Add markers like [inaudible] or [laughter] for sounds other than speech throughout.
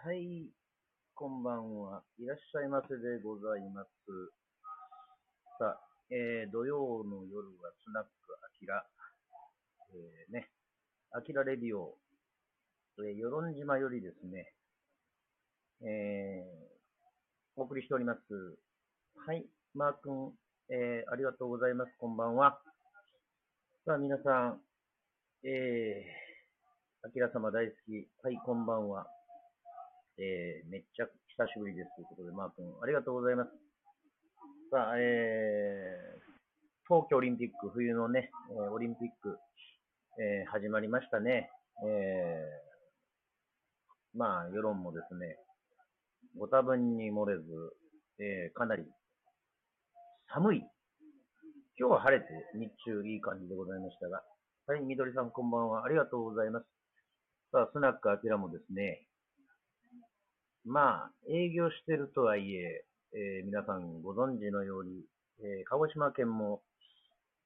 はい、こんばんは。いらっしゃいませでございます。さあ、えー、土曜の夜はスナックアキラ、えー、ね、アキラレディオ、えー、与論島よりですね、えー、お送りしております。はい、マー君、えー、ありがとうございます。こんばんは。さあ、皆さん、えー、アキラ様大好き。はい、こんばんは。えー、めっちゃ久しぶりです。ということで、マー君、ありがとうございます。さあ、えー、冬季オリンピック、冬のね、えーオリンピック、えー始まりましたね。えー、まあ、世論もですね、ご多分に漏れず、えーかなり寒い。今日は晴れて日中いい感じでございましたが、はい、みどりさんこんばんは。ありがとうございます。さあ、スナックアキラもですね、まあ、営業してるとはいえ、えー皆さんご存知のように、えー鹿児島県も、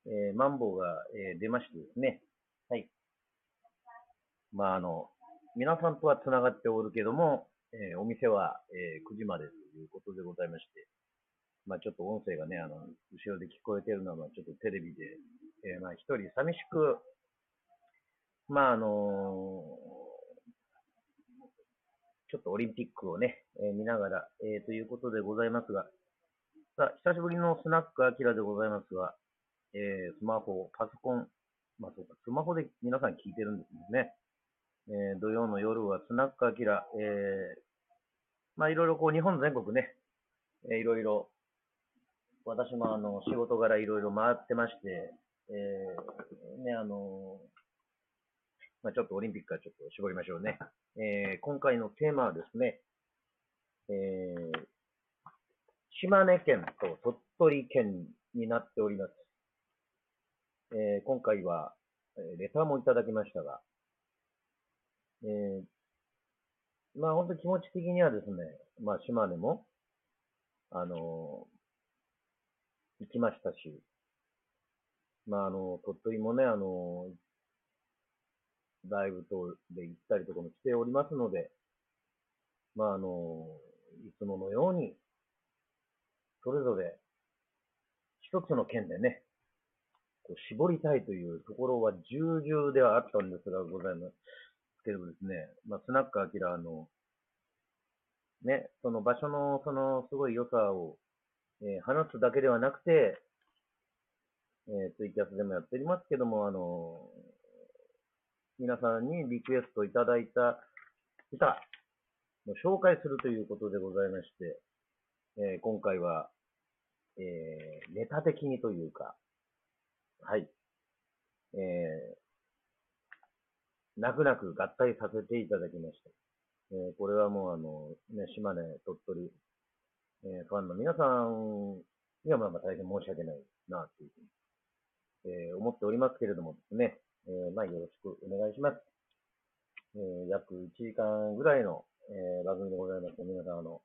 えーマンボウが、えー出ましてですね、はい。まあ、あの、皆さんとは繋がっておるけども、えーお店は、えー9時までということでございまして、まあ、ちょっと音声がね、あの、後ろで聞こえてるのは、ちょっとテレビで、えーまあ、一人寂しく、まあ、あのちょっとオリンピックをね、えー見ながら、えーということでございますが、さあ、久しぶりのスナックアキラでございますが、えースマホ、パソコン、まあそうか、スマホで皆さん聞いてるんですね。えー土曜の夜はスナックアキラ、えーまあいろいろこう日本全国ね、えーいろいろ、私もあの仕事柄いろいろ回ってまして、えーね、あのまあちょっとオリンピックからちょっと絞りましょうね。[laughs] えー今回のテーマはですね、えー島根県と鳥取県になっております。えー今回は、えーレターもいただきましたが、えーまあ本当に気持ち的にはですね、まあ島根も、あのー行きましたし、まああの、鳥取もね、あのライブ等で行ったりとかもしておりますので、まああの、いつものように、それぞれ一つの県でね、こう絞りたいというところは重々ではあったんですが、ございますけどですね、まあ、スナックアキラの、ね、その場所のそのすごい良さを、えー話すだけではなくて、えーツイキャスでもやっておりますけども、あの皆さんにリクエストいただいた歌の紹介するということでございまして、えー今回は、えーネタ的にというか、はい、えー泣く泣く合体させていただきました。えーこれはもうあの、ね、島根、鳥取、えーファンの皆さんにはまあまあ大変申し訳ないな、というふうに、えー思っておりますけれどもですね、えーまあよろしくお願いします。えー約1時間ぐらいの、えー番組でございます、皆さんあの、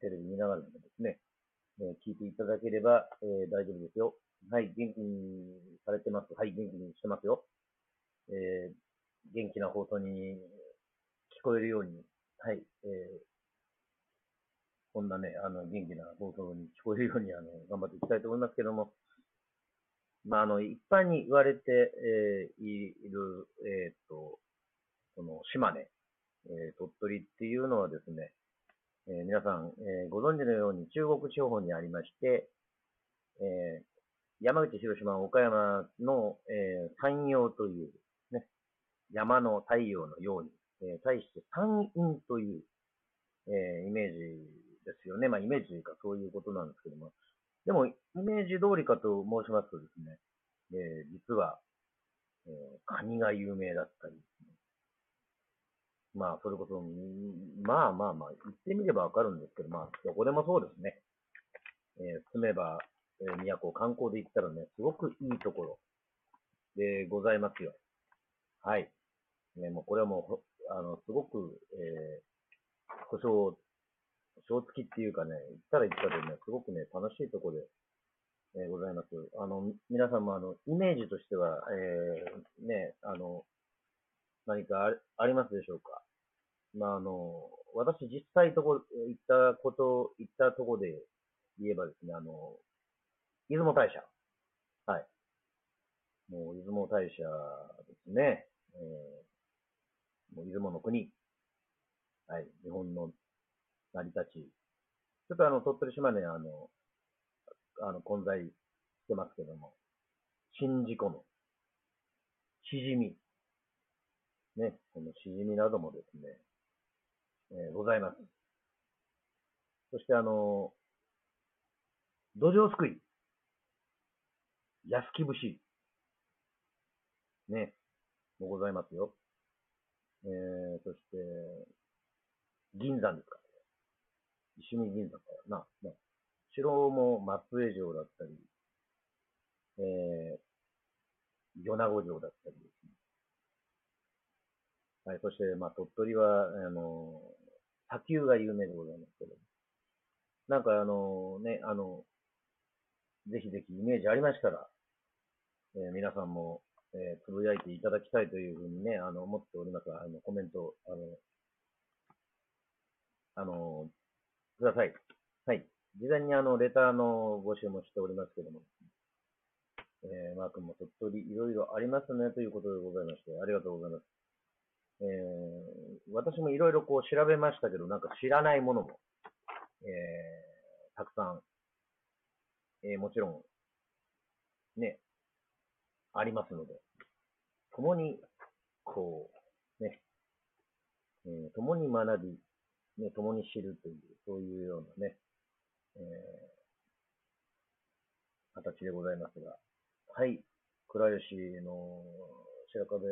テレビ見ながらでもですね、えー聞いていただければ、えー大丈夫ですよ。はい、元気にされてます。はい、元気にしてますよ。えー元気な放送に聞こえるように、はい、えーこんなね、あの、元気な放送に聞こえるように、あの、頑張っていきたいと思いますけども、まあ、あの、一般に言われて、えーいる、えーっと、この島根、えー鳥取っていうのはですね、えー皆さん、えーご存知のように中国地方にありまして、えー山口、広島、岡山の、えー山陽という、ね、山の太陽のように、えー対して山陰という、えーイメージですよね。まあ、イメージというかそういうことなんですけども。でも、イメージ通りかと申しますとですね、えー実は、えーカニが有名だったり、まあ、それこそ、まあまあまあ、言ってみればわかるんですけど、まあ、どこでもそうですね。えー住めば、えー都、観光で行ったらね、すごくいいところでございますよ。はい。ね、もうこれはもう、あの、すごく、えー、故障、小付きっていうかね、行ったら行ったでね、すごくね、楽しいとこで、えーございます。あの、皆さんもあの、イメージとしては、えーね、あの、何かあありますでしょうか？まあ、あの、私実際とこ、行ったこと、行ったとこで言えばですね、あの、出雲大社。はい。もう出雲大社ですね。えー、もう出雲の国。はい。日本の成り立ち。ちょっとあの、鳥取島根、あの、あの、混在してますけども、宍道湖の、しじみ。ね、このしじみなどもですね、えー、ございます。そしてあの、土壌すくい。安木節。ね、もございますよ。えー、そして、銀山ですか。石見銀山からな。ね、城も松江城だったり、えー、米子城だったりですね。はい、そして、まあ、鳥取は、あの、砂丘が有名でございますけど、なんかあの、ね、あの、ぜひぜひイメージありましたら、えー、皆さんも、えー、つぶやいていただきたいというふうにね、あの、思っておりますが、あの、コメント、あの、あの、ください。はい。事前にあの、レターの募集もしておりますけども、えー、マー君も鳥取いろいろありますねということでございまして、ありがとうございます。えー、私もいろいろこう調べましたけど、なんか知らないものも、えー、たくさん、えー、もちろん、ね、ありますので、共に、こう、ね、えー、共に学び、ね、共に知るという、そういうようなね、えー、形でございますが、はい、倉吉の白壁、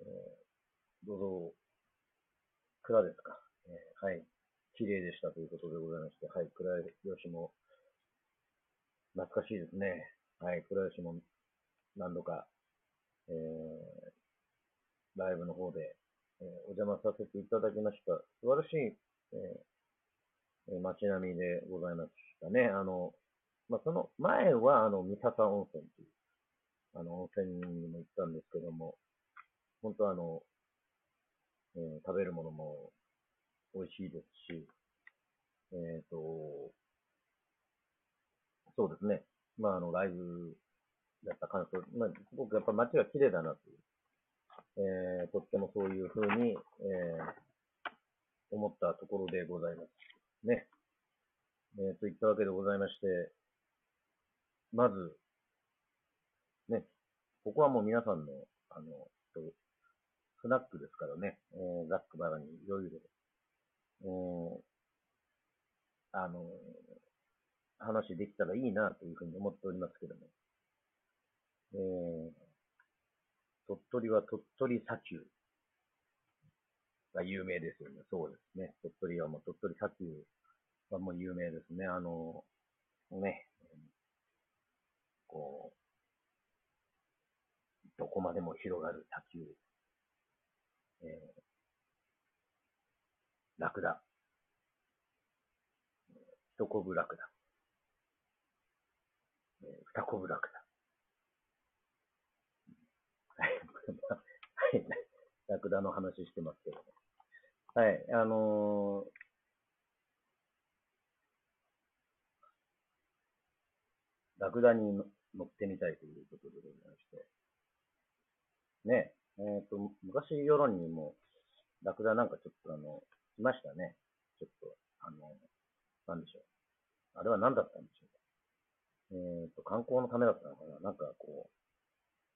えー、どうぞ、蔵ですか、えー、はい、綺麗でしたということでございまして、はい、倉吉も、懐かしいですね。はい、倉吉も何度か、えー、ライブの方で、えー、お邪魔させていただきました。素晴らしい、えー、街並みでございましたね。あの、まあ、その前は、あの、三坂温泉という、あの、温泉にも行ったんですけども、本当あの、えー、食べるものも美味しいですし、えっ、ー、と、そうですね。まあ、あの、ライブやった感想、まあ、すごくやっぱ街が綺麗だなという、えー、とってもそういうふうに、えー、思ったところでございます。ね。えー、といったわけでございまして、まず、ね、ここはもう皆さんの、あの、スナックですからね、えー、ザックバラにいろいろ、えー、あの、話できたらいいなというふうに思っておりますけども、えー、鳥取は鳥取砂丘が有名ですよね。そうですね。鳥取はもう鳥取砂丘はもう有名ですね。あの、ね、こう、どこまでも広がる砂丘。えー、ラクダ。一コブラクダ。えー、二コブラクダ。[laughs] はい。ラクダの話してますけども。はい。あのー、ラクダに乗ってみたいということでございまして。ねえ、っ、ー、と、昔世論にも、ラクダなんかちょっとあの、いましたね。ちょっと、あの、なんでしょう。あれは何だったんでしょうか。えっ、ー、と、観光のためだったのかななんかこう、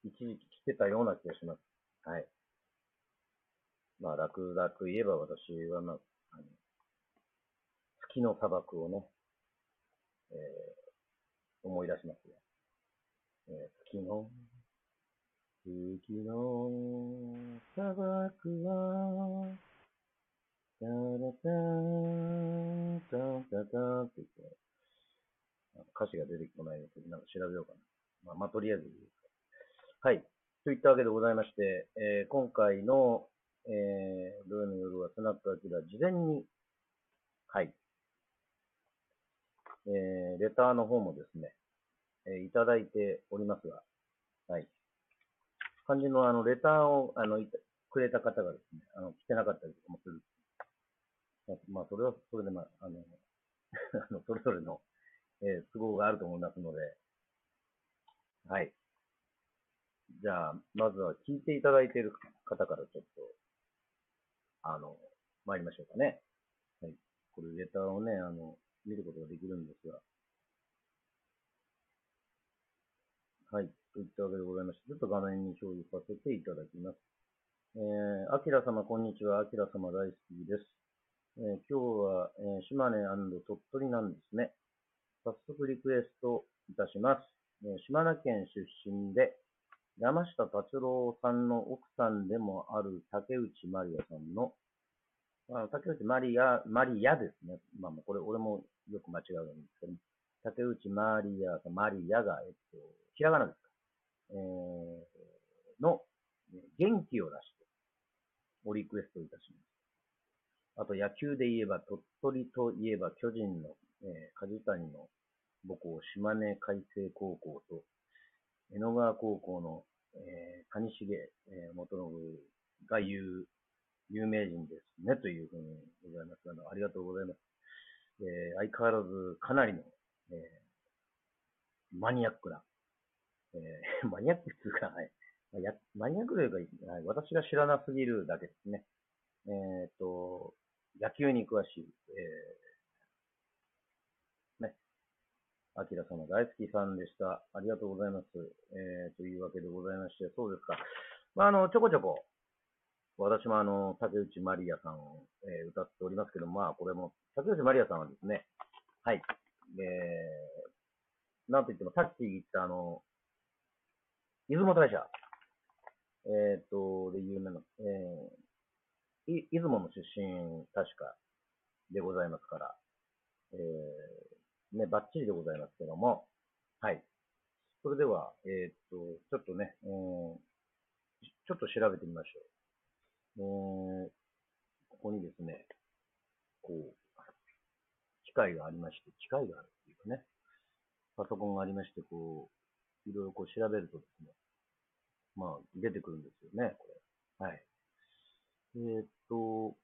一時期来てたような気がします。はい。まあ、楽々言えば私は、まあ、あの月の砂漠をね、えー、思い出しますよ。えー、月の、月の砂漠は、タラタン、タンタタって言って、歌詞が出てこないので、なんか調べようかな。まあ、まあ、とりあえずはい。といったわけでございまして、えー、今回の、えー、土曜の夜はスナックアキラ事前に、はい。えー、レターの方もですね、え、いただいておりますが、はい。肝心のあの、レターを、あの、くれた方がですね、あの、来てなかったりとかもする。まあ、それはそれで、まあ、あの、[laughs] あのそれぞれの、えー都合があると思いますので、はい。じゃあ、まずは聞いていただいている方からちょっと、あの、参りましょうかね。はい。これ、レターをね、あの、見ることができるんですが。はい。といったわけでございまして、ちょっと画面に表示させていただきます。えー、アキラ様、こんにちは。アキラ様大好きです。えー今日は、えー島根鳥取なんですね。早速リクエストいたします。えー島根県出身で、山下達郎さんの奥さんでもある竹内まりやさんの、あ竹内まりや、まりやですね。まあ、これ、俺もよく間違うんですけど、竹内まりやさん、まりやが、えっと、ひらがなですか？えー、の、元気を出して、おリクエストいたします。あと、野球で言えば、鳥取といえば、巨人の、えー、梶谷の母校、島根海星高校と、江野川高校の、えー、谷重、えー、元信が言う、有名人ですね、というふうにございます。あのありがとうございます。えー、相変わらずかなりの、えー、マニアックな、えー、[laughs] マニアックっていうか、はい、やマニアックというか、はい私が知らなすぎるだけですね。えっ、と、野球に詳しい、えー、ね、アキラ様大好きさんでした。ありがとうございます。えー、というわけでございまして、そうですか。まあ、あの、ちょこちょこ、私もあの、竹内まりやさんを、えー歌っておりますけど、まあ、これも、竹内まりやさんはですね、はい、えー、なんといっても、さっき言ったあの、出雲大社、えっ、と、で有名な、えー、い出雲の出身、確か、でございますから、えー、ね、バッチリでございますけども、はい。それでは、えっ、と、ちょっとね、えーちょっと調べてみましょう。えー、ここにですね、こう、機械がありまして、機械があるっていうかね、パソコンがありまして、こう、いろいろこう調べるとですね、まあ、出てくるんですよね、これ。はい。えーっと、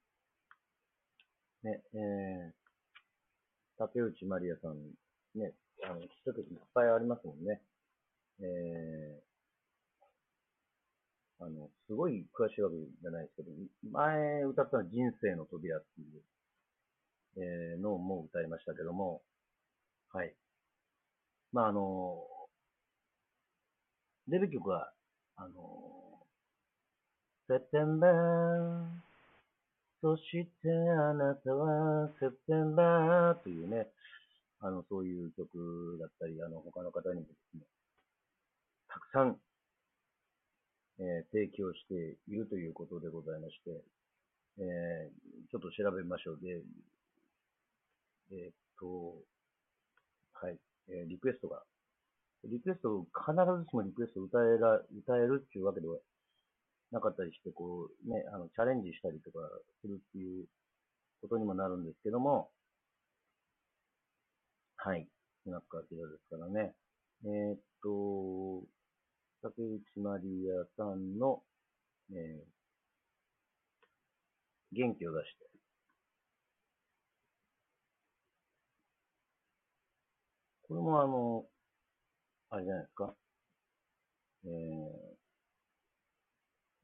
ね、えー、竹内まりやさん、ね、あの、ちょっといっぱいありますもんね。えー、あの、すごい詳しいわけじゃないですけど、前歌ったのは人生の扉っていう、えーのもう歌いましたけども、はい。まあ、あの、デビュー曲は、あの、September そしてあなたは September というね、あの、そういう曲だったり、あの、他の方にもですね、たくさん、えー提供しているということでございまして、えーちょっと調べましょう。で、えーっと、はい、えーリクエストが、リクエスト、必ずしもリクエスト歌えら、歌えるっていうわけではなかったりして、こう、ね、あの、チャレンジしたりとかするっていうことにもなるんですけども、はい、スナックアキラですからね。えーっと、竹内まりやさんの、えー元気を出して、これもあの、あれじゃないですか。えー、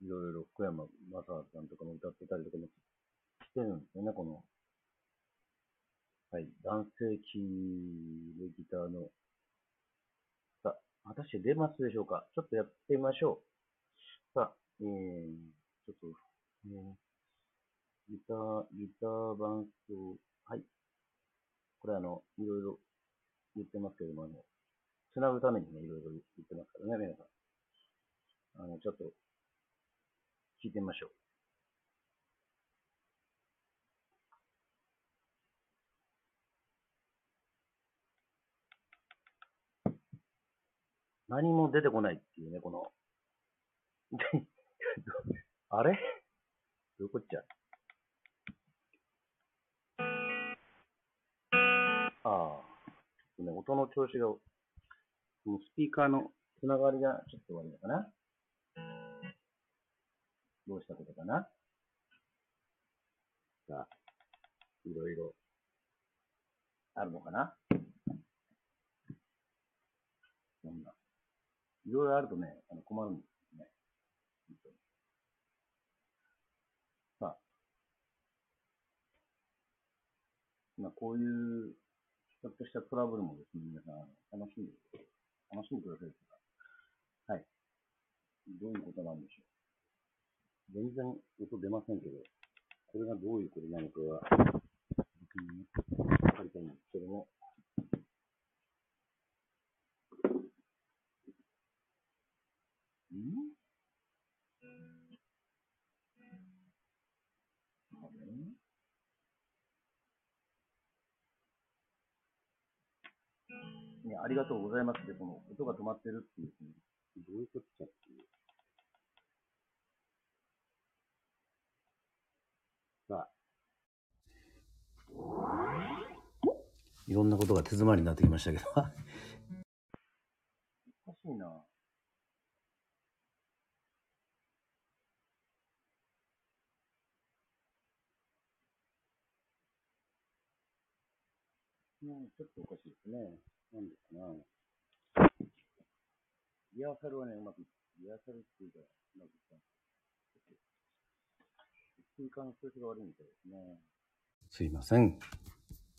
いろいろ福山雅治さんとかも歌ってたりとかもしてるんですよね、この。はい、男性キーでギターの。さあ、果たして出ますでしょうか？ちょっとやってみましょう。さあ、えー、ちょっと、えー、ギター、ギター伴奏、はい。これあの、いろいろ言ってますけども、あの、つなぐためにね、いろいろ言ってますからね、皆さん。あの、ちょっと、聞いてみましょう。何も出てこないっていうね、この、[laughs] あれ？どこっちゃああ、ちょっとね、音の調子が、もうスピーカーのつながりがちょっと悪いのかな？どうしたことかな？さあ、いろいろあるのかな？そんな？いろいろあるとね、あの困るんですよね。本当にさあ。まあ、こういう、ちょっとしたトラブルもですね、皆さん、楽しんで、楽しんでくださいとか。はい。どういうことなんでしょう？全然音出ませんけど、これがどういうことなのかは、僕にね、わかりたいんですけども。ん？あれいや、ありがとうございますって、この音が止まってるっていう、どういうことかっていう。さあ。いろんなことが手詰まりになってきましたけど。おかしいな。うん、ちょっとおかしいですね。なんでかな。リハーサルはね、うまくいリハーサルっていうか、うまくいったんです、スピーカーの調子が悪いみたいですね。すいません。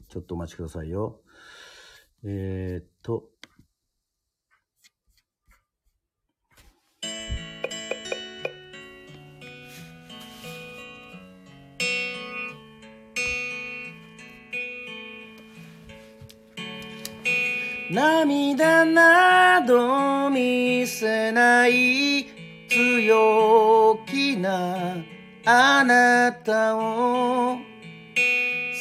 ちょっとお待ちくださいよ。えー、っと。涙など見せない強気なあなたを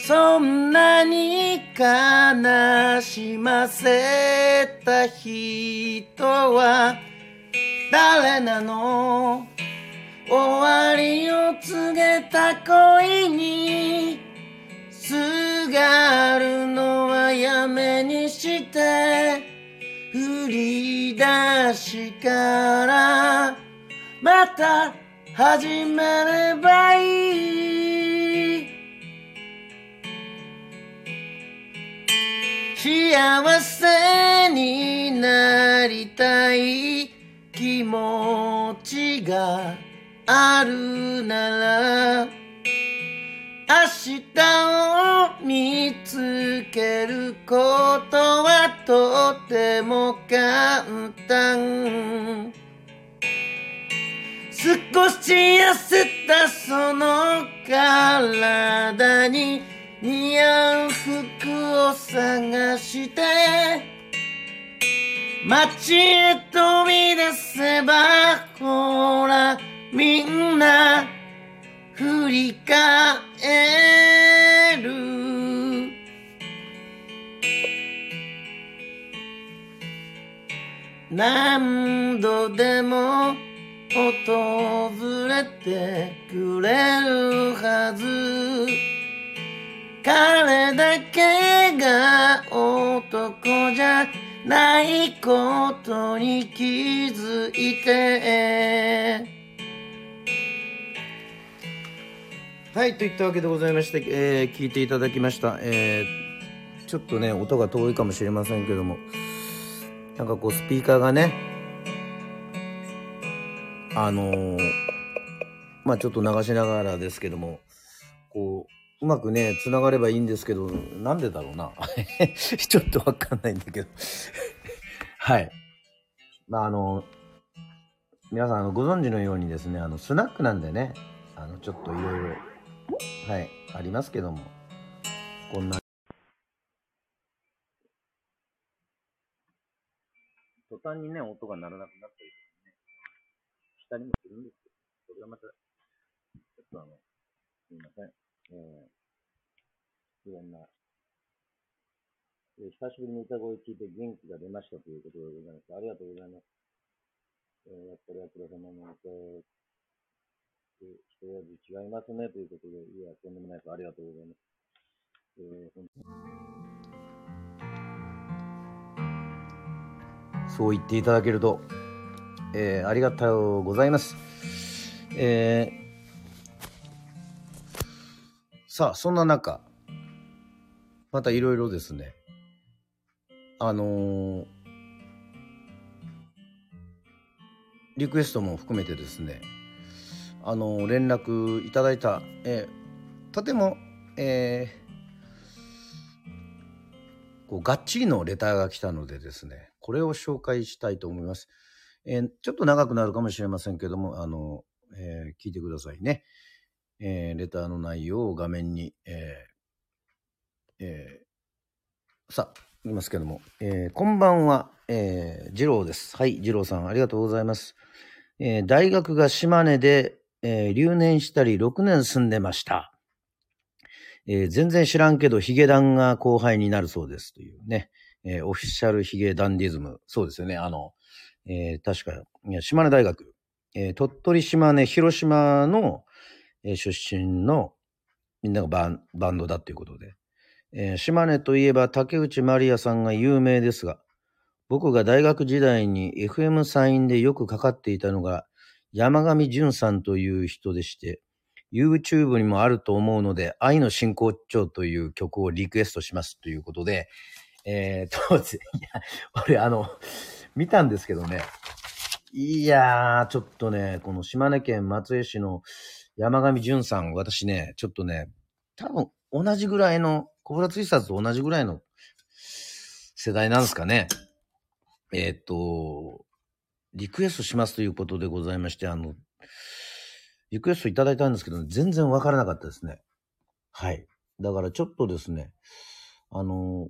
そんなに悲しませた人は誰なの？終わりを告げた恋にすがるのはやめにして振り出しからまた始めればいい。幸せになりたい気持ちがあるなら明日を見つけることはとても簡単。少し痩せたその体に似合う服を探して街へ飛び出せばほらみんな振り返る。何度でも訪れてくれるはず。彼だけが男じゃないことに気づいて。はい、といったわけでございまして、えー聞いていただきました。えーちょっとね、音が遠いかもしれませんけども、なんかこう、スピーカーがね、あのーまあちょっと流しながらですけども、こう、うまくね、繋がればいいんですけど、なんでだろうな。[laughs] ちょっとわかんないんだけど。[laughs] はい。まああの、皆さんご存知のようにですね、あの、スナックなんでね、あの、ちょっといろいろ、はい、ありますけども、こんな。途端にね、音が鳴らなくなったりとかね、したりもするんですけど、それがまた、ちょっとあの、すみません。えー、いろんな、えー久しぶりに歌声を聞いて元気が出ましたということでございます。ありがとうございます。えー、やっぱりアクロ様の歌声一味違いますねということで、いや、とんでもないです。ありがとうございます。えー本そう言っていただけると、えーありがとうございます。えーさあ、そんな中、またいろいろですね、あのーリクエストも含めてですね、あのー連絡いただいた、えーとても、えーこうがっちりのレターが来たのでですね、これを紹介したいと思います。えーちょっと長くなるかもしれませんけども、あのえー聞いてくださいね。えーレターの内容を画面に、ええさあ、言いますけども、えこんばんは、えー、二郎です。はい、二郎さん、ありがとうございます。え大学が島根で、え留年したり6年住んでました。え全然知らんけど、ヒゲダンが後輩になるそうですというね、えオフィシャルヒゲダンディズム。そうですよね、あの、えー確か、島根大学、えー鳥取、島根、広島の、えー出身のみんながバンバンドだということで、えー島根といえば竹内まりやさんが有名ですが、僕が大学時代に FM サインでよくかかっていたのが山上淳さんという人でして、YouTube にもあると思うので、愛の真骨頂という曲をリクエストしますということで、えー、当時、いや、俺あの、見たんですけどね、いやー、ちょっとね、この島根県松江市の山上淳さん、私ね、ちょっとね、多分同じぐらいの、コブラツイスターと同じぐらいの世代なんですかね。えーっと、リクエストしますということでございまして、あの、リクエストいただいたんですけど、全然わからなかったですね。はい。だからちょっとですね、あの、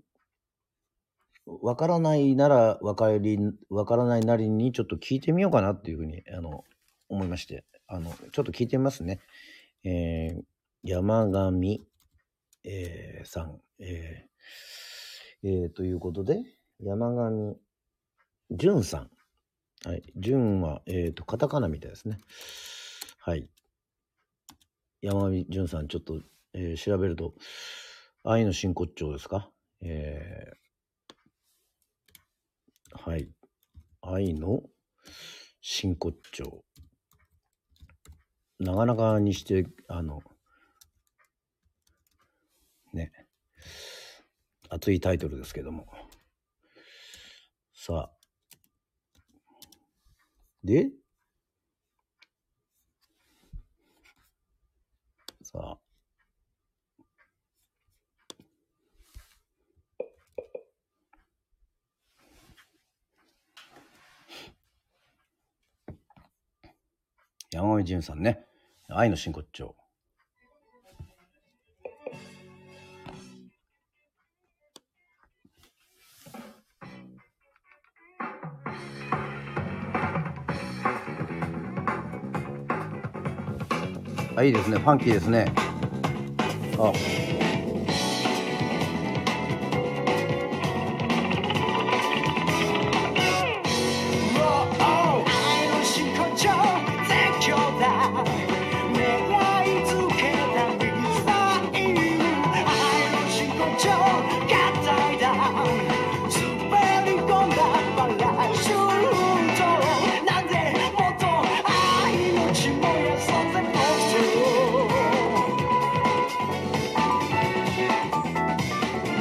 わからないならわかり、わからないなりにちょっと聞いてみようかなっていうふうに、あの、思いまして、あの、ちょっと聞いてみますね。えー、山上、えーさん、えーえーということで、山上淳さん。はい。淳は、えっ、と、カタカナみたいですね。はい。山上淳さん、ちょっと、えー調べると、愛の真骨頂ですか？えーはい。愛の真骨頂。なかなかにして、あの、ね、熱いタイトルですけども。さあ。で、さあ。山上淳さんね。愛の真骨頂。あ、いいですね。ファンキーですね。あ。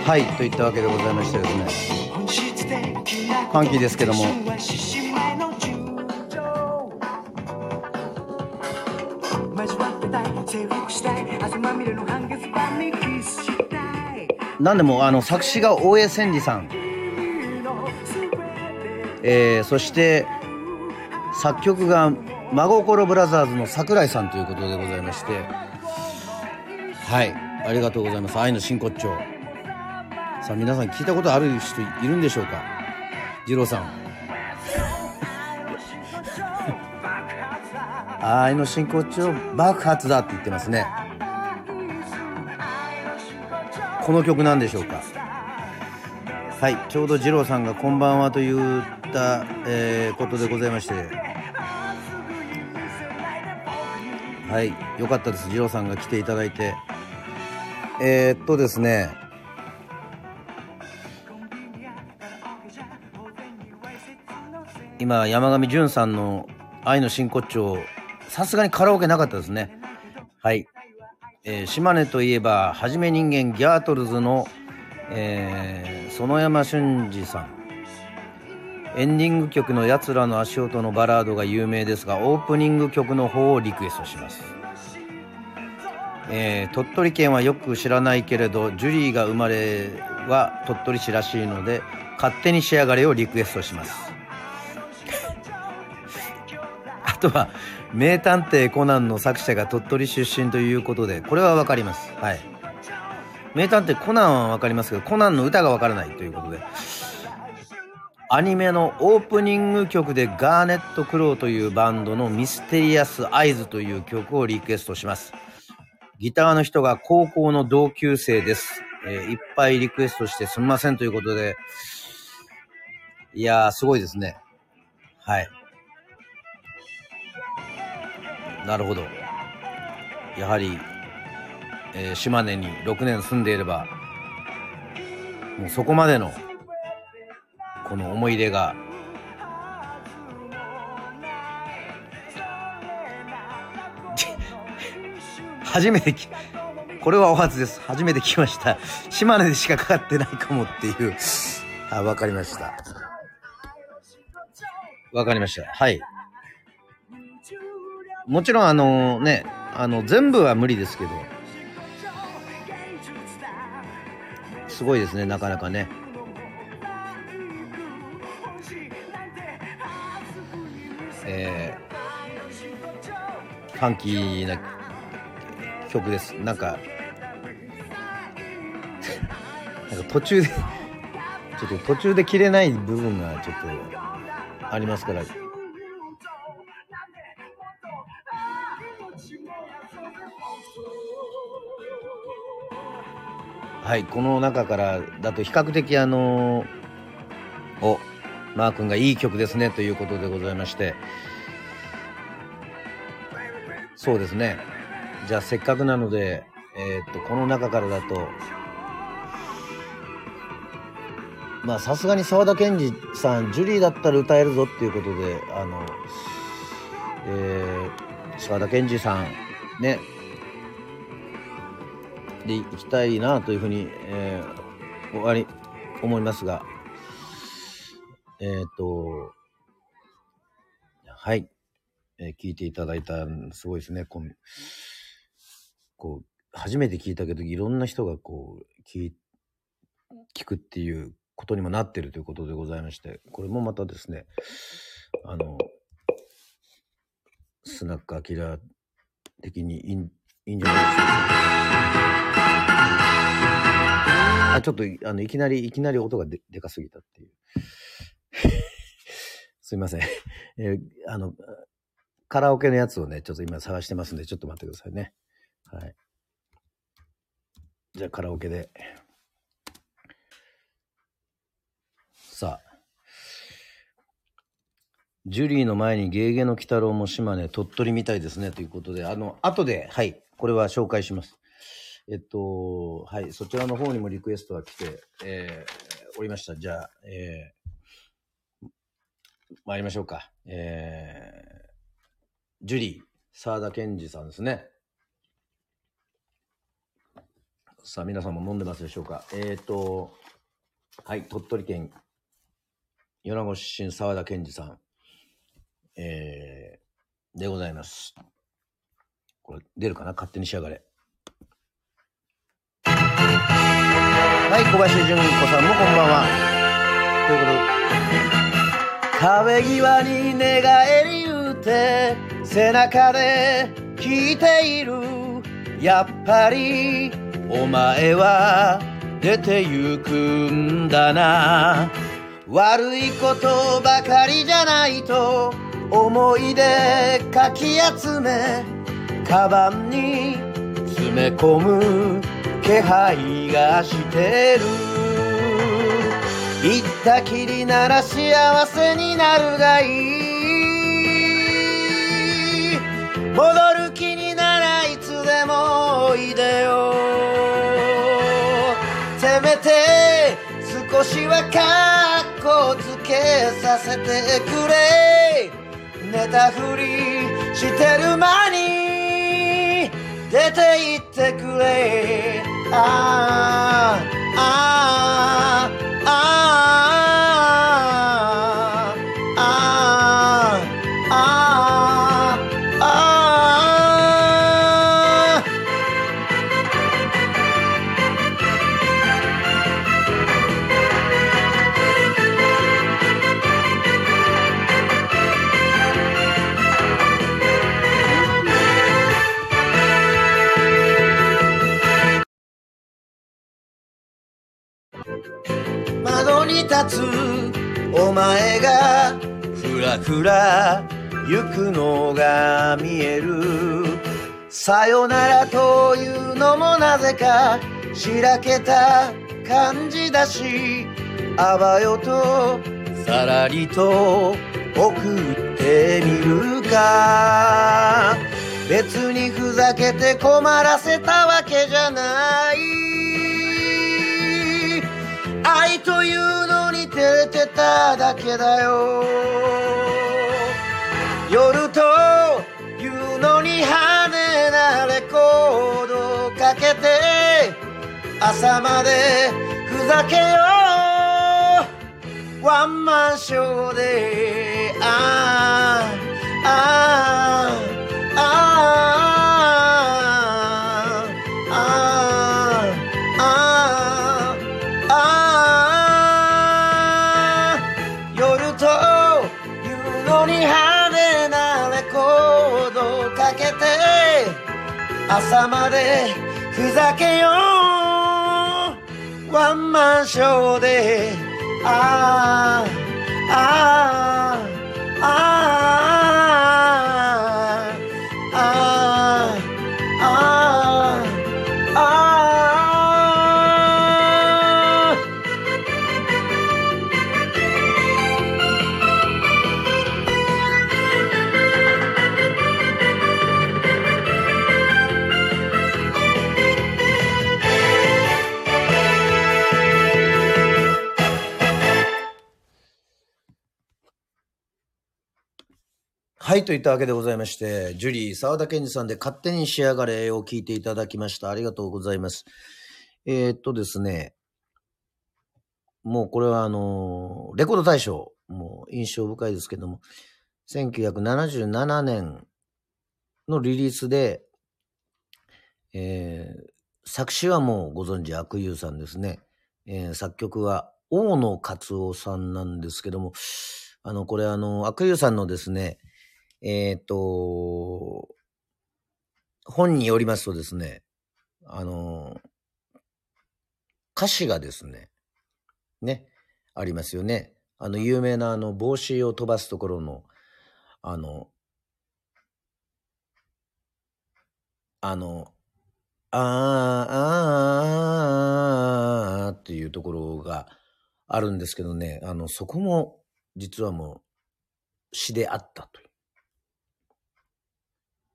はい。といったわけでございましてですね。本質的なファンキーですけどもなんでも、あの、作詞が大江千里さん。えー、そして、作曲が真心ブラザーズの桜井さんということでございまして、はい。ありがとうございます。愛の真骨頂。さあ、皆さん聞いたことある人いるんでしょうか？二郎さん。[laughs] 愛の真骨頂爆発だって言ってますね。この曲なんでしょうか？はい、ちょうど二郎さんがこんばんはと言った、えーことでございまして、はい、よかったです。二郎さんが来ていただいて。えー、っとですね、今、山上淳さんの愛の真骨頂、さすがにカラオケなかったですね。はい。えー島根といえば、はじめ人間ギャートルズの、えー、園山俊二さん。エンディング曲の奴らの足音のバラードが有名ですが、オープニング曲の方をリクエストします。えー鳥取県はよく知らないけれど、ジュリーが生まれは鳥取市らしいので、勝手に仕上がれをリクエストします。とは、名探偵コナンの作者が鳥取出身ということで、これはわかります。はい。名探偵コナンはわかりますけど、コナンの歌がわからないということで、アニメのオープニング曲でガーネット・クローというバンドのミステリアス・アイズという曲をリクエストします。ギターの人が高校の同級生です。えーいっぱいリクエストしてすみませんということで、いやー、すごいですね。はい。なるほど。やはり、えー島根に6年住んでいれば、もうそこまでの、この思い入れが、[laughs] 初めてき、これはお初です。初めて聞きました。島根でしかかかってないかもっていう。あ、わかりました。わかりました。はい。もちろんあのね、あの、全部は無理ですけど、すごいですね、なかなかね。えー、ファンキーな曲です。なんか、なんか途中で、ちょっと途中で切れない部分がちょっとありますから、はい、この中からだと比較的あのお、マー君がいい曲ですねということでございまして、そうですね。じゃあせっかくなので、えーっと、この中からだと、まあさすがに沢田研二さん、ジュリーだったら歌えるぞっていうことで、あの、えー、沢田研二さん、ね、で行きたいなというふうに、えー終わり思いますが、えっ、と、はい、えー聞いていただいた、すごいですね。こう、こう初めて聞いたけど、いろんな人がこう、聞聞くっていうことにもなってるということでございまして、これもまたですね、あの、スナックアキラ的にいいいいんじゃないでしょうか。あ、ちょっと、あの、いきなり、いきなり音がででかすぎたっていう。[laughs] すいません。[laughs] えーあの、カラオケのやつをね、ちょっと今探してますんで、ちょっと待ってくださいね。はい。じゃあ、カラオケで。さあ。ジュリーの前にゲーゲの鬼太郎も島根、鳥取みたいですね。ということで、あの、後で、はい、これは紹介します。えっと、はい、そちらの方にもリクエストが来て、えー、おりました。じゃあ、えー、参りましょうか。えー、ジュリー、沢田研二さんですね。さあ、皆さんも飲んでますでしょうか。えっ、と、はい、鳥取県、米子出身沢田研二さん、えー、でございます。これ、出るかな？勝手に仕上がれ。はい、小林純子さんもこんばんは。ということで、壁際に寝返り打て、背中で聞いている。やっぱり、お前は出てゆくんだな。悪いことばかりじゃないと思い出かき集めカバンに詰め込む気配がしてる。行ったきりなら幸せになるがいい。戻る気にならいつでもおいでよ。せめて少しはかっこつけさせてくれ。寝たふりしてる間に出て行ってくれ。ah, ah, ah. ら行くのが見える。さよならというのもなぜかしらけた感じだしあばよとさらりと送ってみるか。別にふざけて困らせたわけじゃない。愛というのに照れてただけだよ。夜というのに派手なレコードをかけて朝までふざけよう。ワンマンショーであああああ朝までふざけよう。ワンマンショーで。ああああああはい、といったわけでございまして、ジュリー、沢田健二さんで勝手に仕上がれを聞いていただきました。ありがとうございます。えーっとですね、もうこれはあのレコード大賞、もう印象深いですけども、1977年のリリースで、えー作詞はもうご存知、悪友さんですね。えー作曲は大野勝夫さんなんですけども、あの、これあの、悪友さんのですね、えっ、と、本によりますとですね、あの、歌詞がですね、ね、ありますよね。あの、有名なあの、帽子を飛ばすところの、あの、あの、あーあーあーっていうところがあるんですけどね、あの、そこも実はもう詩であったという。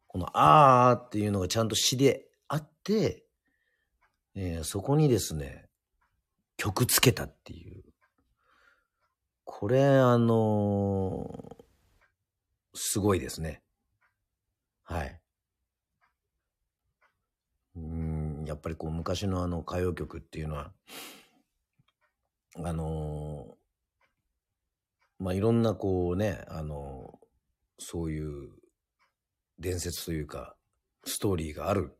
このあーっていうのがちゃんと詩であって、えーそこにですね、曲つけたっていう。これ、あのーすごいですね。はい。うん、やっぱりこう昔のあの歌謡曲っていうのは、あのーまあ、いろんなこうね、あのそういう伝説というか、ストーリーがある、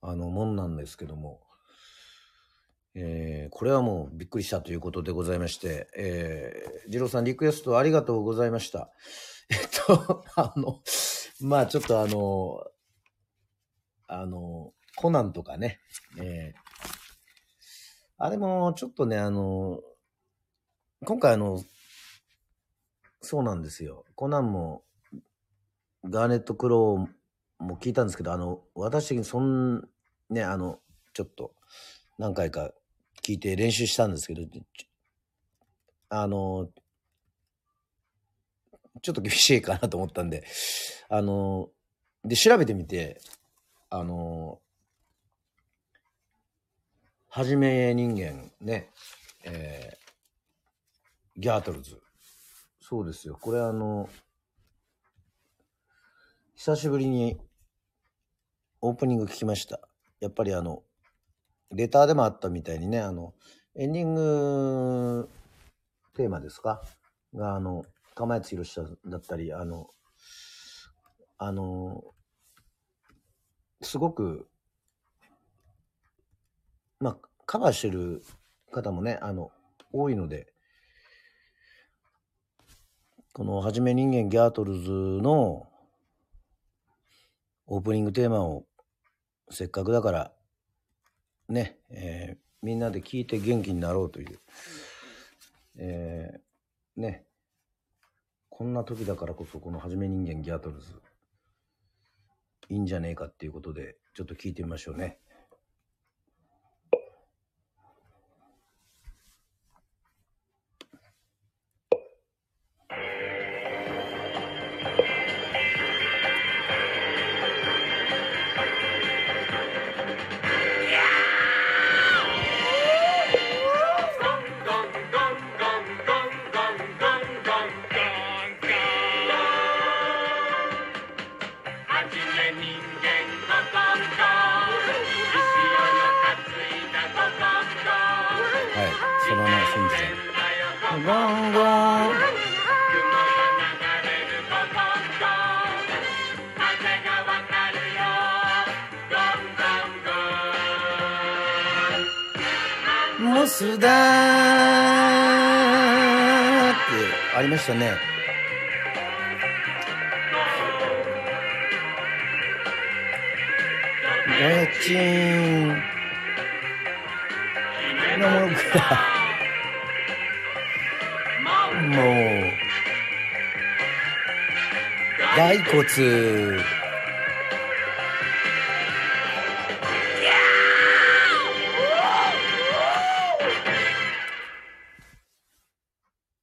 あの、もんなんですけども、えーこれはもうびっくりしたということでございまして、えー、二郎さんリクエストありがとうございました。えっと、[laughs] あの、まあちょっとあの、あの、コナンとかね、えーあれもちょっとね、あの、今回あの、そうなんですよ。コナンも、ガーネット・クローも聞いたんですけど、あの、私的にそん、ね、あの、ちょっと、何回か聞いて練習したんですけど、あの、ちょっと厳しいかなと思ったんで、あの、で、調べてみて、あの、はじめ人間ね、えーギャートルズ。そうですよ。これあの、久しぶりにオープニング聞きました。やっぱりあの、レターでもあったみたいにね、あの、エンディングテーマですか？が、あの、釜谷宏さんだったり、あの、あの、すごく、まあ、カバーしてる方もね、あの、多いので、この、はじめ人間ギャートルズのオープニングテーマをせっかくだから、ね、えーみんなで聞いて元気になろうというえー、ね、こんな時だからこそ、このはじめ人間ギャートルズ、いいんじゃねえかっていうことで、ちょっと聞いてみましょうね。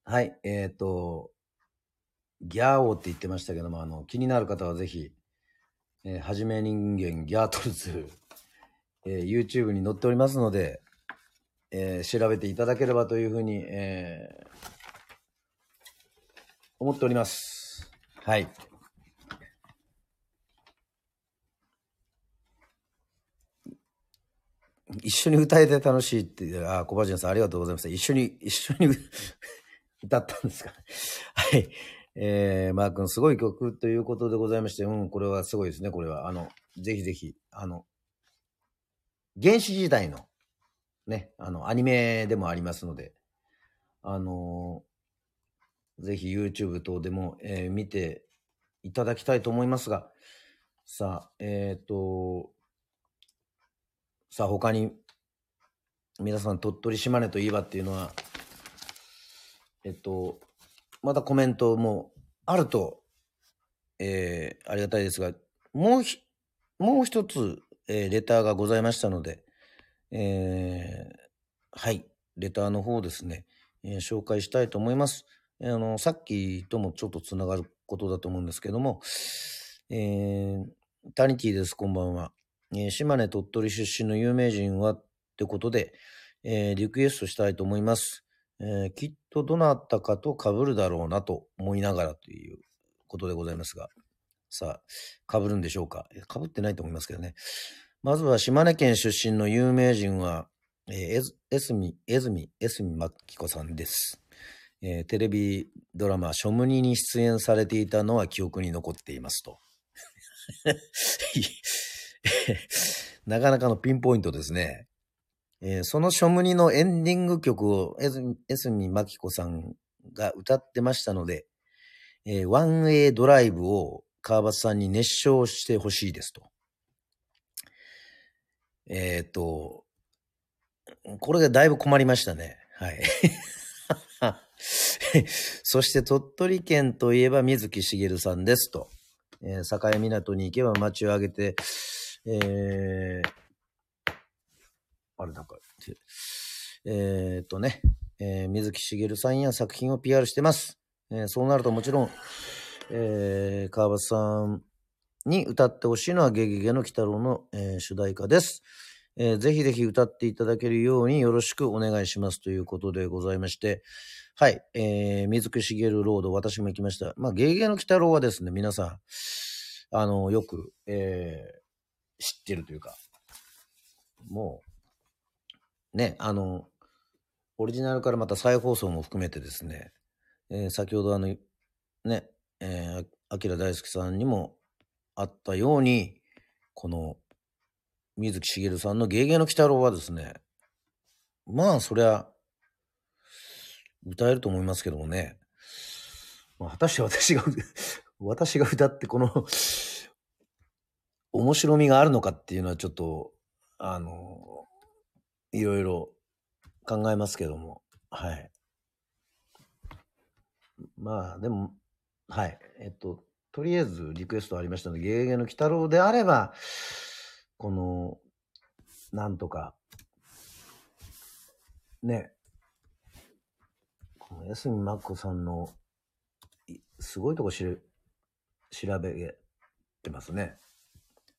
はい、えっ、と、ギャーオーって言ってましたけども、あの、気になる方はぜひ、えーはじめ人間ギャートルズ、えー YouTube に載っておりますので、えー調べていただければというふうに、えー思っております。はい。一緒に歌えて楽しいって、あ、小林さんありがとうございました。一緒に、一緒に [laughs] 歌ったんですか？[laughs] はい。えー、マー君、すごい曲ということでございまして、うん、これはすごいですね、これは。あの、ぜひぜひ、あの、原始時代の、ね、あの、アニメでもありますので、あのぜひ YouTube 等でも、えー見ていただきたいと思いますが、さあ、えっ、と、さあ、他に、皆さん、鳥取島根といえばっていうのは、えっと、またコメントもあると、えーありがたいですが、もうひ、もう一つ、えーレターがございましたので、えーはい、レターの方ですね、えー紹介したいと思います。あの、さっきともちょっとつながることだと思うんですけども、えータニティです、こんばんは。えー島根鳥取出身の有名人はってことで、えーリクエストしたいと思います。えーきっとどなたかと被るだろうなと思いながらということでございますが、さあ、被るんでしょうか？被ってないと思いますけどね。まずは島根県出身の有名人は、えー、えず、えすみ、えずみ、えすみまきこさんです。えーテレビドラマ、ショムニに出演されていたのは記憶に残っていますと。[laughs] なかなかのピンポイントですね。えーそのショムニのエンディング曲をえずみえすみまきこさんが歌ってましたので、えーワンウェイドライブを川端さんに熱唱してほしいですと。えっ、と、これがだいぶ困りましたね。はい。[laughs] そして鳥取県といえば水木しげるさんですと。えー境港に行けば街を挙げて、えーあれなんか、えーっとね、えー水木しげるさんや作品を PR してます。えーそうなるともちろん、えー川端さんに歌ってほしいのはゲゲゲの鬼太郎の、えー主題歌です。えーぜひぜひ歌っていただけるようによろしくお願いしますということでございまして、はい、えー、水木しげるロード、私も行きました。まあ、ゲゲゲの鬼太郎はですね、皆さん、あの、よく、えー知ってるというか、もう、ね、あの、オリジナルからまた再放送も含めてですね、えー先ほどあの、ね、えー、あきら大好きさんにもあったように、この、水木しげるさんのゲーゲーの鬼太郎はですね、まあ、そりゃ、歌えると思いますけどもね。まあ、果たして私が、[laughs] 私が歌ってこの、面白みがあるのかっていうのはちょっと、あの、いろいろ考えますけども、はい。まあ、でも、はい。えっと、とりあえずリクエストありましたので、ゲーゲの鬼太郎であれば、この、なんとか、ね、この安見真子さんの、すごいとこしれ調べてますね。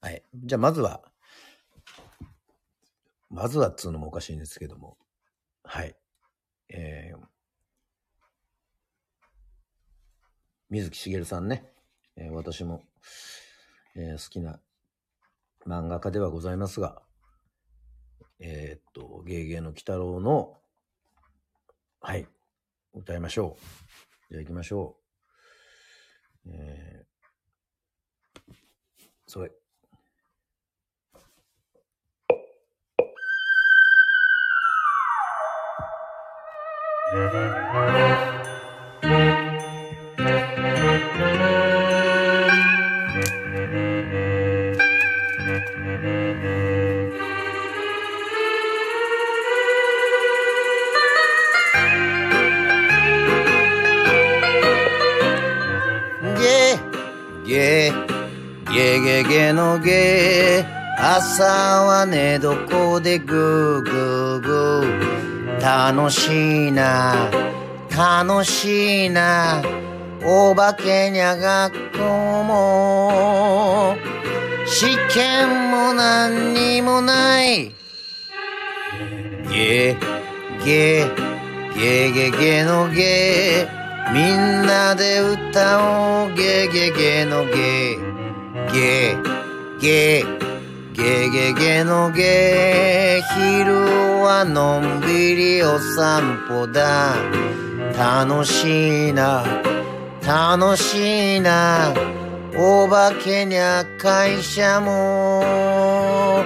はい。じゃあ、まずは、まずはっつうのもおかしいんですけども、はい。えー、水木しげるさんね、えー私も、えー好きな漫画家ではございますが、えーっと、ゲーゲーの鬼太郎の、はい、歌いましょう。じゃあ行きましょう。えー、それ。ゲー、ゲ、ゲゲゲのゲー。朝は寝床でグーグーグー。楽しいな、楽しいな。お化けにゃ学校も。試験も何にもない。ゲー、ゲー、ゲーゲーゲーのゲー。みんなで歌おうゲーゲーゲーのゲー。ゲー、ゲー、ゲゲゲのゲ。昼はのんびりお散歩だ。楽しいな、楽しいな。お化けにゃ会社も。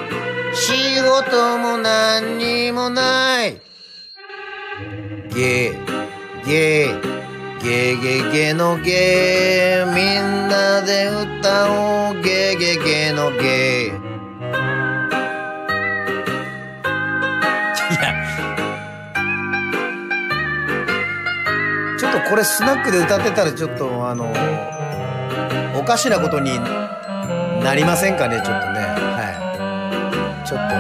仕事も何にもない。ゲ、ゲ、ゲゲゲのゲ。みんなで歌おうゲゲゲのゲとこれスナックで歌ってたらちょっとあの、おかしなことになりませんかね、ちょっとね。はい。ちょっと。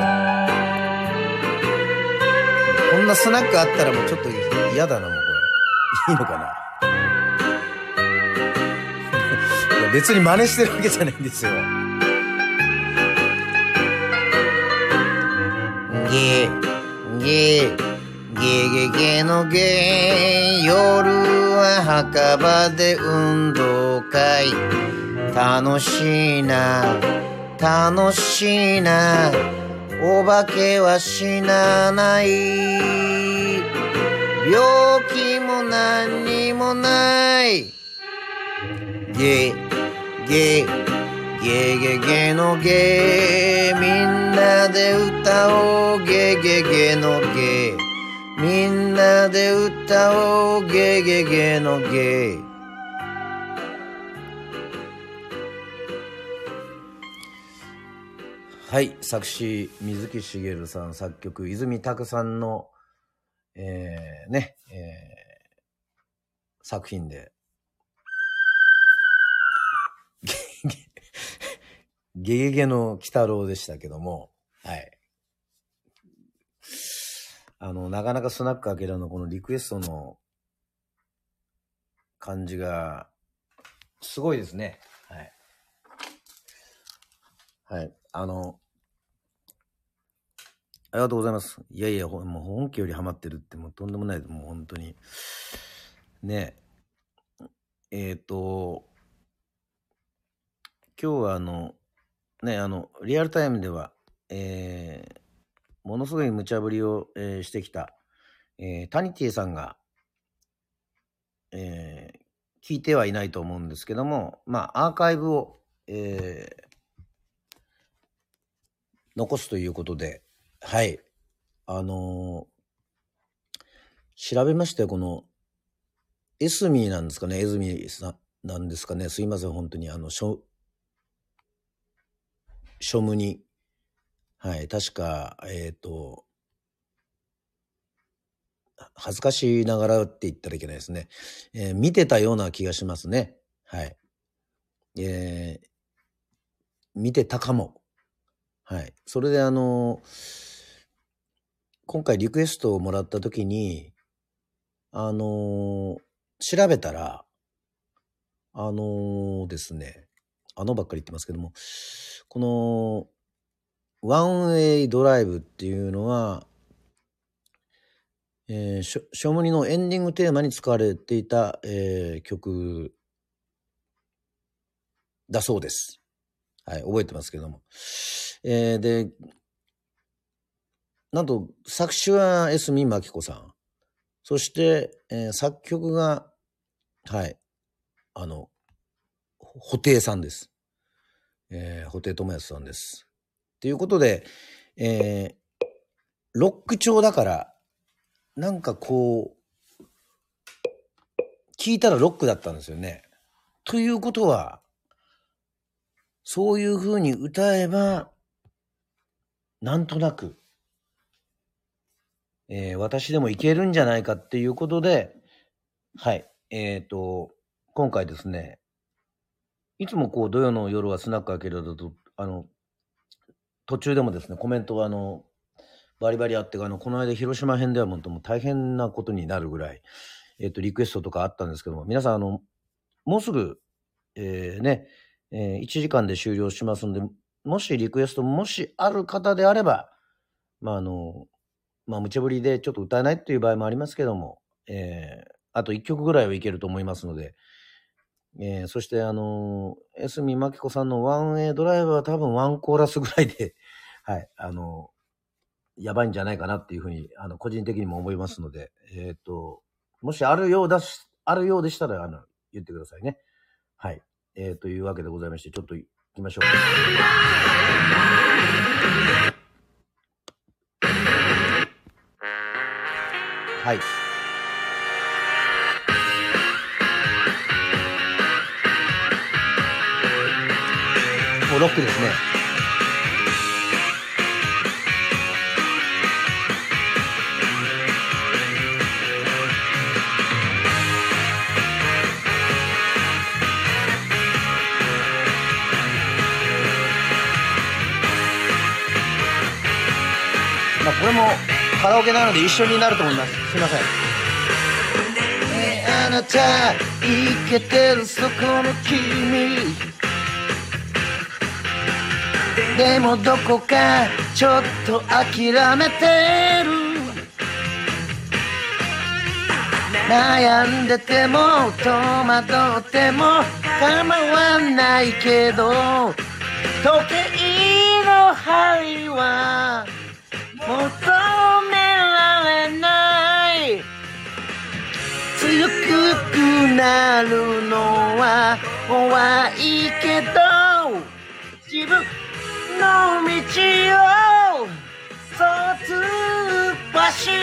こんなスナックあったらもうちょっと嫌だな、もうこれ。いいのかな？[laughs] 別に真似してるわけじゃないんですよ。ゲー、ゲー、ゲゲゲのゲ。夜は墓場で運動会。楽しいな、楽しいな。お化けは死なない。病気も何にもない。ゲ、ゲ、ゲゲゲのゲ。みんなで歌おうゲゲゲのゲ。みんなで歌おうゲゲゲのゲ。はい、作詞、水木しげるさん、作曲、泉拓さんの、えー、ね、えー、作品で、ゲゲゲの鬼太郎でしたけども、はい。あの、なかなかスナックアケラのこのリクエストの感じが、すごいですね。はい。はい。あの、ありがとうございます。いやいや、もう本家よりハマってるってもうとんでもないです。もう本当に。ねえ。えっ、と、今日はあの、ね、あの、リアルタイムでは、えーものすごい無茶ぶりを、えーしてきた、えータニティさんが、えー聞いてはいないと思うんですけども、まあ、アーカイブを、えー残すということで、はい。あのー調べましたよ、この、エスミーなんですかね、エズミーさんなんですかね、すいません、本当に、あの、しょ、書務に、はい、確か、えっ、と、恥ずかしいながらって言ったらいけないですね。えー見てたような気がしますね。はい。えー見てたかも。はい。それであの今回リクエストをもらった時に、あの調べたら、あのですね、あのばっかり言ってますけども、この、ワンウェイドライブっていうのは、えー、しょ、ショムニのエンディングテーマに使われていた、えー曲だそうです。はい、覚えてますけども。えーで、なんと、作詞はエスミマキコさん。そして、えー作曲が、はい、あの、布袋さんです。えー、布袋寅泰さんです。ということで、えーロック調だから、なんかこう、聞いたらロックだったんですよね。ということは、そういう風に歌えば、なんとなく、えー私でもいけるんじゃないかっていうことで、はい、えっ、と、今回ですね、いつもこう土曜の夜はスナック開けるだと、あの、途中でもですね、コメントがあの、バリバリあって、あの、この間広島編ではもう大変なことになるぐらい、えっ、と、リクエストとかあったんですけども、皆さんあの、もうすぐ、えーね、えー1時間で終了しますんで、もしリクエストもしある方であれば、まああの、まあ無茶ぶりでちょっと歌えないっていう場合もありますけども、えーあと1曲ぐらいはいけると思いますので、えーそしてあの、エスミマキコさんのワンウェイドライブは多分ワンコーラスぐらいで、[laughs] はい、あの、やばいんじゃないかなっていうふうに、あの、個人的にも思いますので、えっ、と、もしあるようだし、あるようでしたら、あの、言ってくださいね。はい。えーというわけでございまして、ちょっと行きましょう。はい。もうロックですね。まあこれもカラオケなので一緒になると思います。すいません。ねあなた、いけてるそこの君。でもどこかちょっと諦めてる。悩んでても戸惑っても構わないけど時計の針は求められない。強くなるのは怖いけど自分の道をそう突っ走れ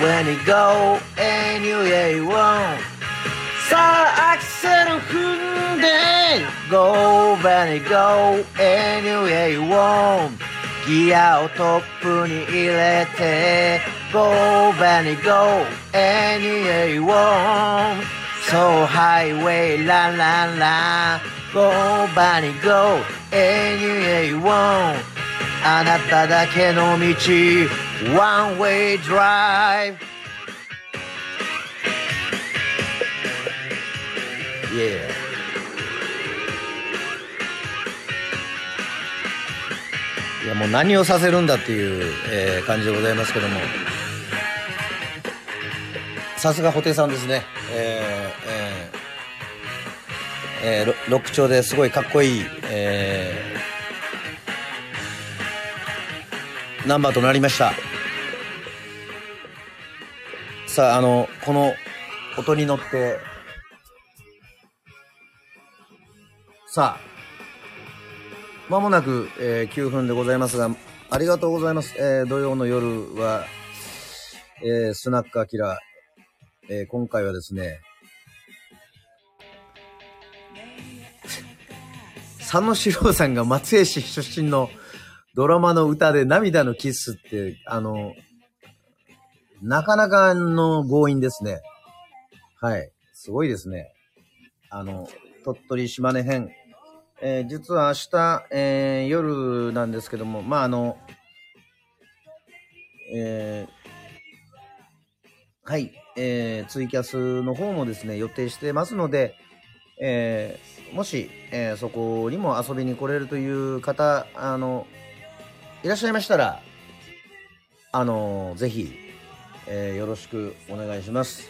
When you go anywhere you want さあアクセル踏んで Go when you go anywhere you want ギアをトップに入れて Go when you go anywhere you want So highway run run run Go bunny go anywhere you want あなただけの道 One way drive Yeah いやもう何をさせるんだっていう、えー感じでございますけどもさすが布袋さんですね。えーえーえーロック調ですごいかっこいい、えーナンバーとなりました。さああのこの音に乗ってさあまもなく、えー9分でございますがありがとうございます、えー土曜の夜は、えースナックアキラ、えー今回はですね佐野史郎さんが松江市出身のドラマの歌で涙のキスって、あの、なかなかの強引ですね。はい。すごいですね。あの、鳥取島根編。えー実は明日、えー夜なんですけども、まあ、あの、えーはい、えーツイキャスの方もですね、予定してますので、えーもし、えーそこにも遊びに来れるという方、あの、いらっしゃいましたら、あの、ぜひ、えーよろしくお願いします。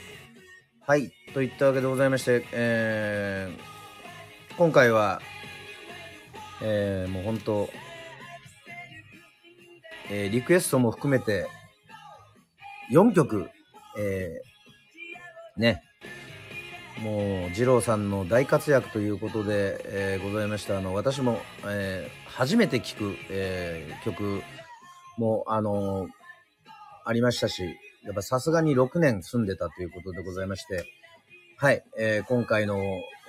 はい。といったわけでございまして、えー今回は、えーもう本当、えーリクエストも含めて、4曲、えーね、もう、二郎さんの大活躍ということで、えーございました。あの、私も、えー初めて聴く、えー曲も、あのありましたし、やっぱさすがに6年住んでたということでございまして、はい、え今回の、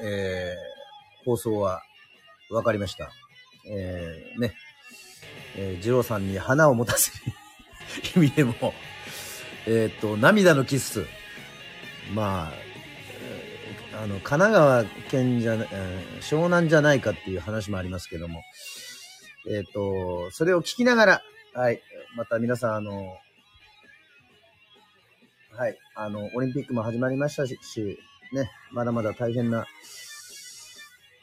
え放送は分かりました。えね、えー、二郎さんに花を持たせる意味でも、えっと、涙のキス。まあ、あの、神奈川県じゃ、えー湘南じゃないかっていう話もありますけども、えーっと、それを聞きながら、はい、また皆さん、あの、はい、あの、オリンピックも始まりましたし、ね、まだまだ大変な、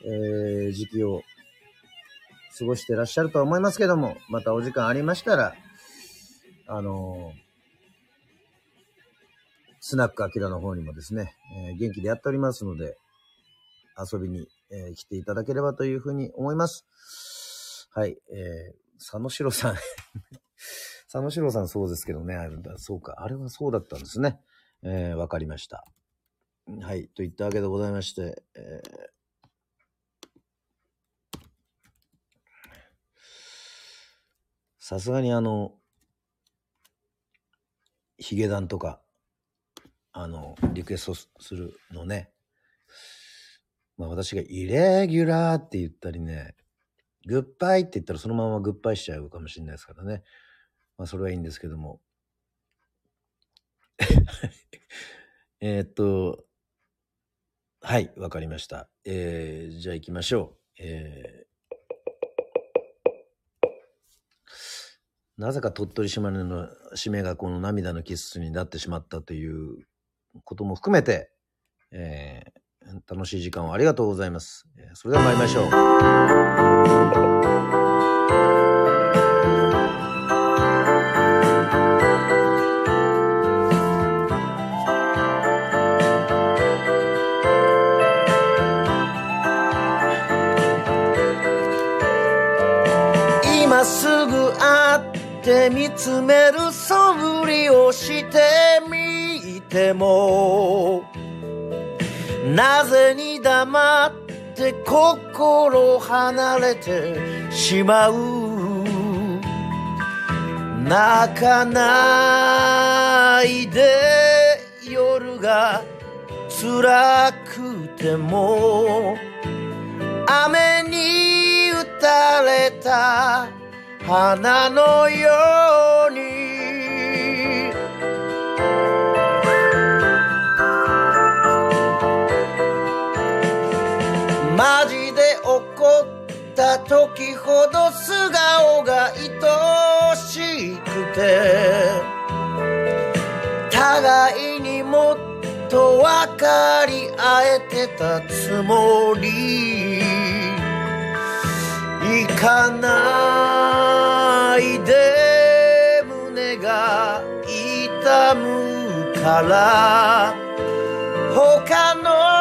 えー時期を過ごしてらっしゃるとは思いますけども、またお時間ありましたら、あのスナックアキラの方にもですね、えー元気でやっておりますので、遊びに、えー来ていただければというふうに思います。はい、えー、佐野史郎さん。[laughs] 佐野史郎さんそうですけどね、あれだそうか、あれはそうだったんですね。えーわかりました。はい、といったわけでございまして、えーさすがにあの、ヒゲダンとか、あの、リクエストするのね。まあ私がイレギュラーって言ったりね、グッバイって言ったらそのままグッバイしちゃうかもしれないですからね。まあそれはいいんですけども。[laughs] えっと、はい、わかりました。えー、じゃあ行きましょう。えーなぜか鳥取島根の締めがこの涙のキスになってしまったということも含めて、えー楽しい時間をありがとうございます。それでは参りましょう。今すぐ会って見つめる素振りをしててもなぜに黙って心離れてしまう？泣かないで夜が辛くても雨に打たれた花のようにマジで怒った時ほど素顔が愛しくて。互いにもっと分かり合えてたつもり。行かないで胸が痛むから。他の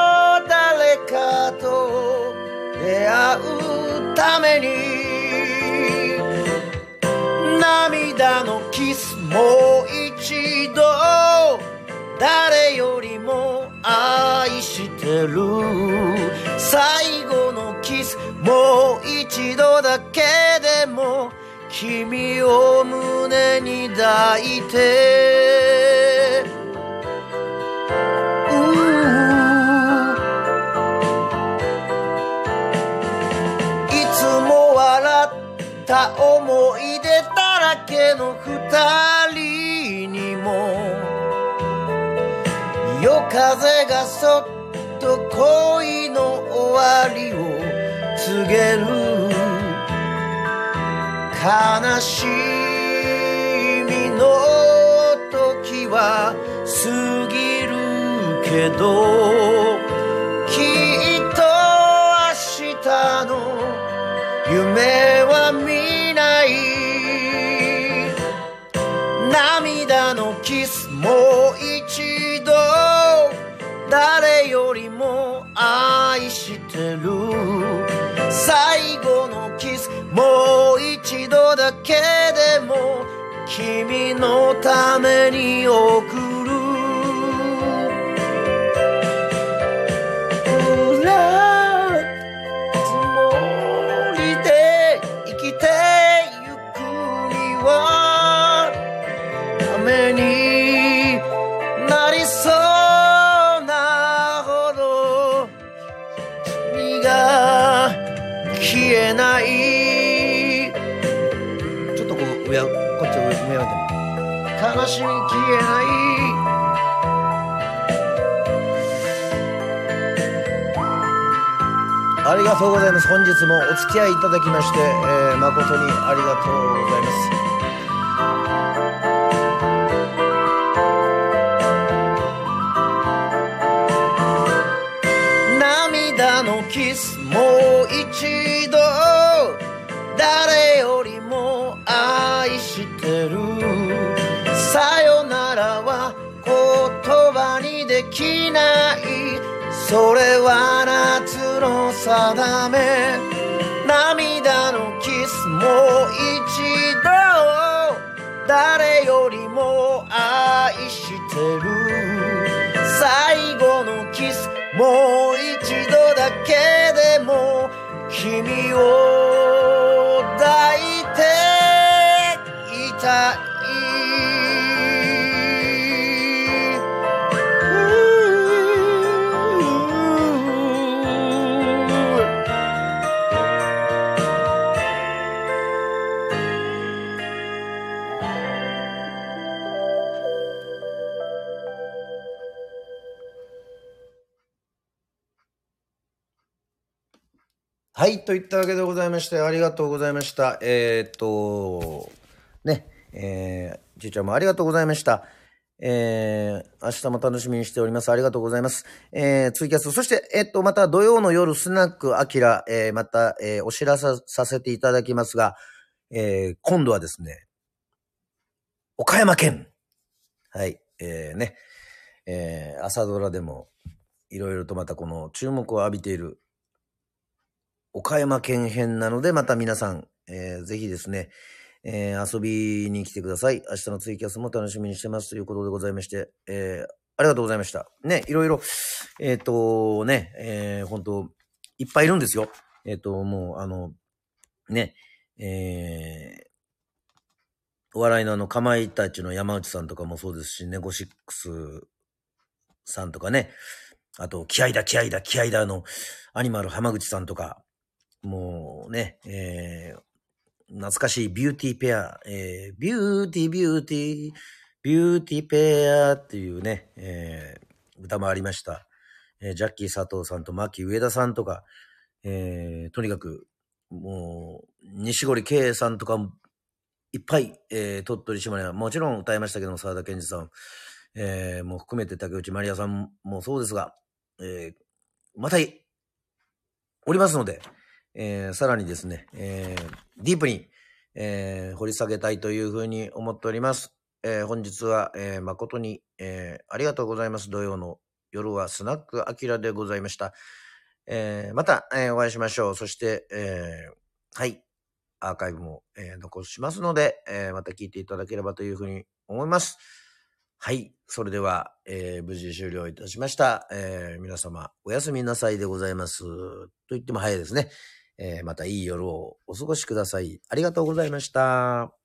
ために涙のキスもう一度誰よりも愛してる最後のキスもう一度だけでも君を胸に抱いてた思い出だらけの二人にも夜風がそっと恋の終わりを告げる。悲しみの時は過ぎるけど夢は見ない涙のキスもう一度誰よりも愛してる。最後のキスもう一度だけでも君のために送る。裏悲しみ消えないありがとうございます。本日もお付き合いいただきまして、えー誠にありがとうございます。涙のキスもう一度誰よそれは夏の定め。涙のキスもう一度誰よりも愛してる。最後のキスもう一度だけでも君を抱いていたい。といったわけでございまして、ありがとうございました。えーっと、ね、えー、じいちゃんもありがとうございました。えー、明日も楽しみにしております。ありがとうございます。えー、ツイキャス。そして、えっと、また土曜の夜、スナックアキラ、えー、また、えー、お知らせさせていただきますが、えー、今度はですね、岡山県。はい、えー、ね、えー、朝ドラでも、いろいろとまたこの注目を浴びている、岡山県編なので、また皆さん、えーぜひですね、えー遊びに来てください。明日のツイキャスも楽しみにしてますということでございまして、えーありがとうございました。ね、いろいろ、えっ、と、ね、えー本当いっぱいいるんですよ。えっ、と、もう、あの、ね、えーお笑いのあの、かまいたちの山内さんとかもそうですし、ネゴシックスさんとかね、あと、気合だ、気合だ、気合だの、アニマル浜口さんとか、もうね、えー、懐かしいビューティーペア、えー、ビューティービューティー、ビューティーペアっていうね、えー、歌もありました。えージャッキー佐藤さんとマキ上田さんとか、えー、とにかく、もう、西堀圭さんとか、いっぱい、えー、鳥取島根はもちろん歌いましたけども、沢田研二さん、えー、もう含めて竹内まりやさんもそうですが、えー、また、おりますので、えーさらにですね、えーディープに、えー掘り下げたいというふうに思っております。えー本日は、えー誠に、えーありがとうございます。土曜の夜はスナックアキラでございました。えーまた、えーお会いしましょう。そして、えーはい、アーカイブも、えー残しますので、えーまた聞いていただければというふうに思います。はい。それでは、えー無事終了いたしました。えー皆様、おやすみなさいでございます。と言っても早いですね。えーまたいい夜をお過ごしください。ありがとうございました。